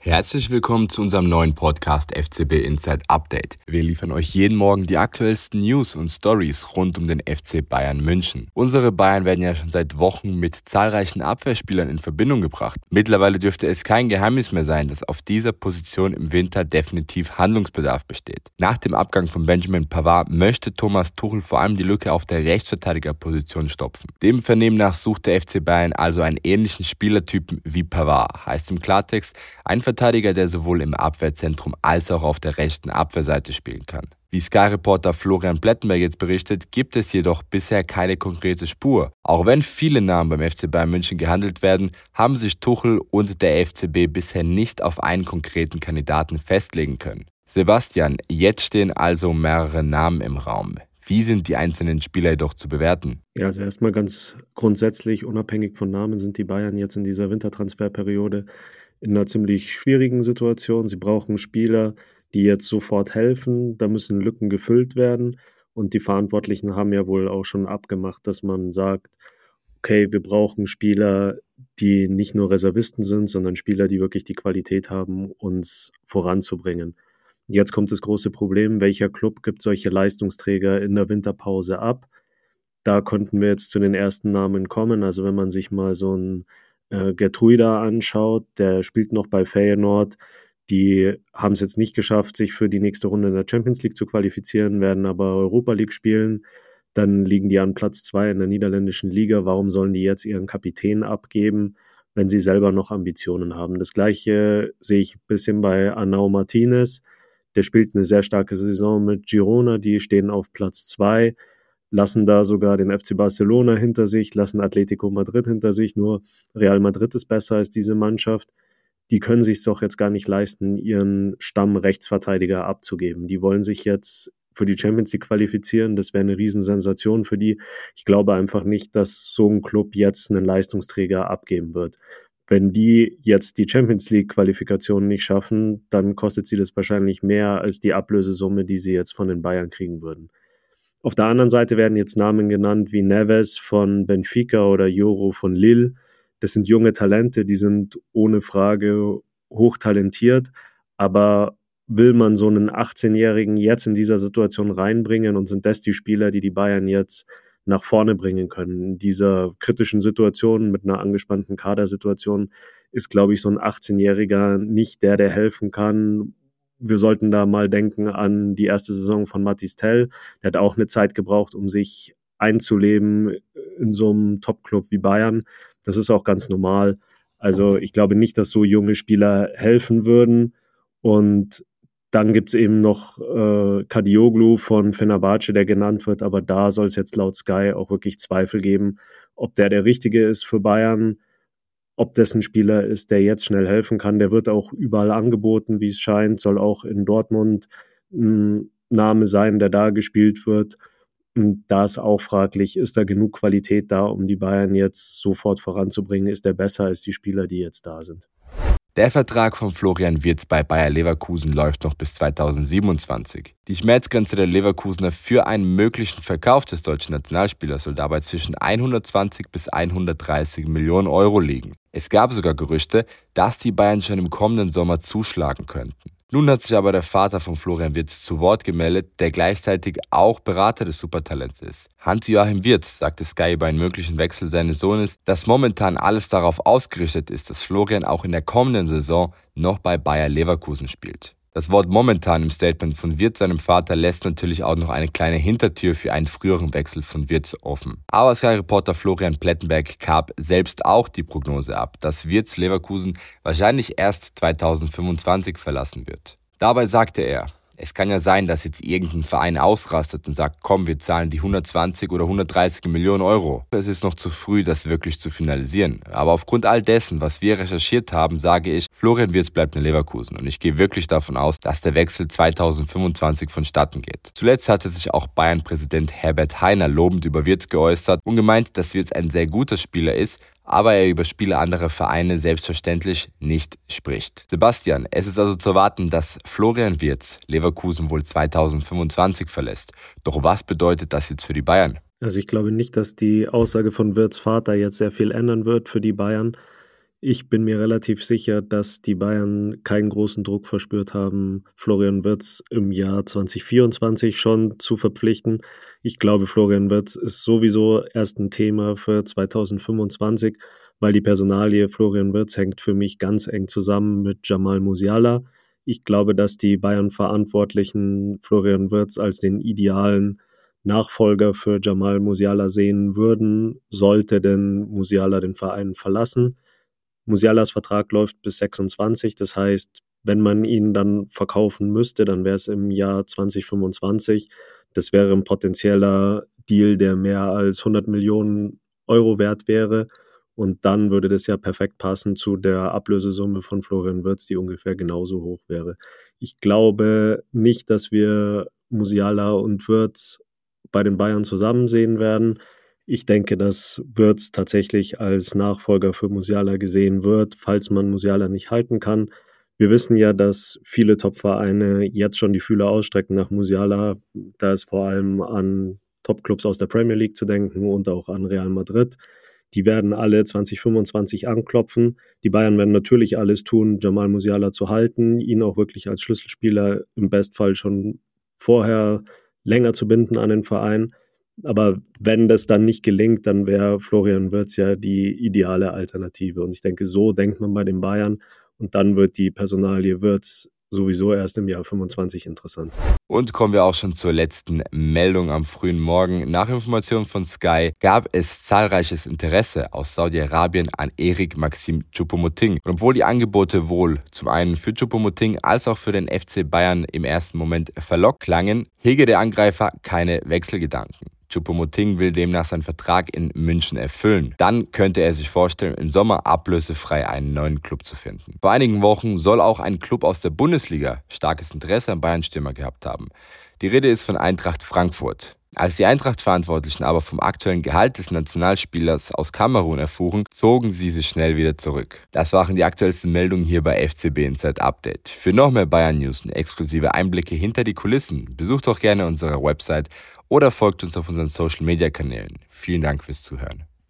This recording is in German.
Herzlich willkommen zu unserem neuen Podcast FCB Inside Update. Wir liefern euch jeden Morgen die aktuellsten News und Stories rund um den FC Bayern München. Unsere Bayern werden ja schon seit Wochen mit zahlreichen Abwehrspielern in Verbindung gebracht. Mittlerweile dürfte es kein Geheimnis mehr sein, dass auf dieser Position im Winter definitiv Handlungsbedarf besteht. Nach dem Abgang von Benjamin Pavard möchte Thomas Tuchel vor allem die Lücke auf der Rechtsverteidigerposition stopfen. Dem Vernehmen nach sucht der FC Bayern also einen ähnlichen Spielertypen wie Pavard. Heißt im Klartext, ein Verteidiger, der sowohl im Abwehrzentrum als auch auf der rechten Abwehrseite spielen kann. Wie Sky-Reporter Florian Plettenberg jetzt berichtet, gibt es jedoch bisher keine konkrete Spur. Auch wenn viele Namen beim FC Bayern München gehandelt werden, haben sich Tuchel und der FCB bisher nicht auf einen konkreten Kandidaten festlegen können. Sebastian, jetzt stehen also mehrere Namen im Raum. Wie sind die einzelnen Spieler jedoch zu bewerten? Ja, also erstmal ganz grundsätzlich, unabhängig von Namen, sind die Bayern jetzt in dieser Wintertransferperiode in einer ziemlich schwierigen Situation. Sie brauchen Spieler, die jetzt sofort helfen. Da müssen Lücken gefüllt werden. Und die Verantwortlichen haben ja wohl auch schon abgemacht, dass man sagt, okay, wir brauchen Spieler, die nicht nur Reservisten sind, sondern Spieler, die wirklich die Qualität haben, uns voranzubringen. Jetzt kommt das große Problem, welcher Club gibt solche Leistungsträger in der Winterpause ab? Da konnten wir jetzt zu den ersten Namen kommen. Also wenn man sich mal so ein äh, Gertruida anschaut, der spielt noch bei Feyenoord. Die haben es jetzt nicht geschafft, sich für die nächste Runde in der Champions League zu qualifizieren, werden aber Europa League spielen. Dann liegen die an Platz zwei in der niederländischen Liga. Warum sollen die jetzt ihren Kapitän abgeben, wenn sie selber noch Ambitionen haben? Das gleiche sehe ich ein bisschen bei Arnau Martinez. Der spielt eine sehr starke Saison mit Girona. Die stehen auf Platz zwei lassen da sogar den FC Barcelona hinter sich, lassen Atletico Madrid hinter sich, nur Real Madrid ist besser als diese Mannschaft. Die können sich doch jetzt gar nicht leisten, ihren Stammrechtsverteidiger abzugeben. Die wollen sich jetzt für die Champions League qualifizieren. Das wäre eine Riesensensation für die. Ich glaube einfach nicht, dass so ein Club jetzt einen Leistungsträger abgeben wird. Wenn die jetzt die Champions League Qualifikation nicht schaffen, dann kostet sie das wahrscheinlich mehr als die Ablösesumme, die sie jetzt von den Bayern kriegen würden. Auf der anderen Seite werden jetzt Namen genannt wie Neves von Benfica oder Joro von Lille. Das sind junge Talente, die sind ohne Frage hochtalentiert, aber will man so einen 18-Jährigen jetzt in dieser Situation reinbringen und sind das die Spieler, die die Bayern jetzt nach vorne bringen können? In dieser kritischen Situation mit einer angespannten Kadersituation ist, glaube ich, so ein 18-Jähriger nicht der, der helfen kann, wir sollten da mal denken an die erste Saison von Matis Tell. Der hat auch eine Zeit gebraucht, um sich einzuleben in so einem Top-Club wie Bayern. Das ist auch ganz normal. Also ich glaube nicht, dass so junge Spieler helfen würden. Und dann gibt's eben noch äh, Kadioglu von Fenerbahce, der genannt wird, aber da soll es jetzt laut Sky auch wirklich Zweifel geben, ob der der Richtige ist für Bayern ob das ein Spieler ist, der jetzt schnell helfen kann. Der wird auch überall angeboten, wie es scheint, soll auch in Dortmund ein Name sein, der da gespielt wird. Und da ist auch fraglich, ist da genug Qualität da, um die Bayern jetzt sofort voranzubringen? Ist der besser als die Spieler, die jetzt da sind? Der Vertrag von Florian Wirtz bei Bayer Leverkusen läuft noch bis 2027. Die Schmerzgrenze der Leverkusener für einen möglichen Verkauf des deutschen Nationalspielers soll dabei zwischen 120 bis 130 Millionen Euro liegen. Es gab sogar Gerüchte, dass die Bayern schon im kommenden Sommer zuschlagen könnten. Nun hat sich aber der Vater von Florian Wirtz zu Wort gemeldet, der gleichzeitig auch Berater des Supertalents ist. Hans-Joachim Wirtz sagte Sky über einen möglichen Wechsel seines Sohnes, dass momentan alles darauf ausgerichtet ist, dass Florian auch in der kommenden Saison noch bei Bayer Leverkusen spielt. Das Wort momentan im Statement von Wirtz seinem Vater lässt natürlich auch noch eine kleine Hintertür für einen früheren Wechsel von Wirtz offen. Aber Sky-Reporter Florian Plettenberg gab selbst auch die Prognose ab, dass Wirtz Leverkusen wahrscheinlich erst 2025 verlassen wird. Dabei sagte er, es kann ja sein, dass jetzt irgendein Verein ausrastet und sagt, komm, wir zahlen die 120 oder 130 Millionen Euro. Es ist noch zu früh, das wirklich zu finalisieren. Aber aufgrund all dessen, was wir recherchiert haben, sage ich, Florian Wirtz bleibt in Leverkusen. Und ich gehe wirklich davon aus, dass der Wechsel 2025 vonstatten geht. Zuletzt hatte sich auch Bayern-Präsident Herbert Heiner lobend über Wirtz geäußert und gemeint, dass Wirtz ein sehr guter Spieler ist, aber er über Spiele anderer Vereine selbstverständlich nicht spricht. Sebastian, es ist also zu erwarten, dass Florian Wirtz Leverkusen wohl 2025 verlässt. Doch was bedeutet das jetzt für die Bayern? Also ich glaube nicht, dass die Aussage von Wirtz Vater jetzt sehr viel ändern wird für die Bayern. Ich bin mir relativ sicher, dass die Bayern keinen großen Druck verspürt haben, Florian Wirtz im Jahr 2024 schon zu verpflichten. Ich glaube, Florian Wirtz ist sowieso erst ein Thema für 2025, weil die Personalie Florian Wirtz hängt für mich ganz eng zusammen mit Jamal Musiala. Ich glaube, dass die Bayern-Verantwortlichen Florian Wirtz als den idealen Nachfolger für Jamal Musiala sehen würden, sollte denn Musiala den Verein verlassen. Musialas Vertrag läuft bis 26. Das heißt, wenn man ihn dann verkaufen müsste, dann wäre es im Jahr 2025. Das wäre ein potenzieller Deal, der mehr als 100 Millionen Euro wert wäre. Und dann würde das ja perfekt passen zu der Ablösesumme von Florian Wirtz, die ungefähr genauso hoch wäre. Ich glaube nicht, dass wir Musiala und Wirtz bei den Bayern zusammen sehen werden. Ich denke, dass Wirtz tatsächlich als Nachfolger für Musiala gesehen wird, falls man Musiala nicht halten kann. Wir wissen ja, dass viele Top-Vereine jetzt schon die Fühler ausstrecken nach Musiala. Da ist vor allem an Top-Clubs aus der Premier League zu denken und auch an Real Madrid. Die werden alle 2025 anklopfen. Die Bayern werden natürlich alles tun, Jamal Musiala zu halten, ihn auch wirklich als Schlüsselspieler im Bestfall schon vorher länger zu binden an den Verein. Aber wenn das dann nicht gelingt, dann wäre Florian Wirtz ja die ideale Alternative. Und ich denke, so denkt man bei den Bayern. Und dann wird die Personalie Wirtz sowieso erst im Jahr 25 interessant. Und kommen wir auch schon zur letzten Meldung am frühen Morgen. Nach Informationen von Sky gab es zahlreiches Interesse aus Saudi-Arabien an Erik Maxim Choupo-Moting. Und obwohl die Angebote wohl zum einen für Choupo-Moting als auch für den FC Bayern im ersten Moment verlockt klangen, hege der Angreifer keine Wechselgedanken. Choupo-Moting will demnach seinen Vertrag in München erfüllen. Dann könnte er sich vorstellen, im Sommer ablösefrei einen neuen Club zu finden. Vor einigen Wochen soll auch ein Club aus der Bundesliga starkes Interesse an Bayern-Stürmer gehabt haben. Die Rede ist von Eintracht Frankfurt. Als die Eintracht-Verantwortlichen aber vom aktuellen Gehalt des Nationalspielers aus Kamerun erfuhren, zogen sie sich schnell wieder zurück. Das waren die aktuellsten Meldungen hier bei FCB Inside Update. Für noch mehr Bayern News und exklusive Einblicke hinter die Kulissen, besucht doch gerne unsere Website oder folgt uns auf unseren Social Media Kanälen. Vielen Dank fürs Zuhören.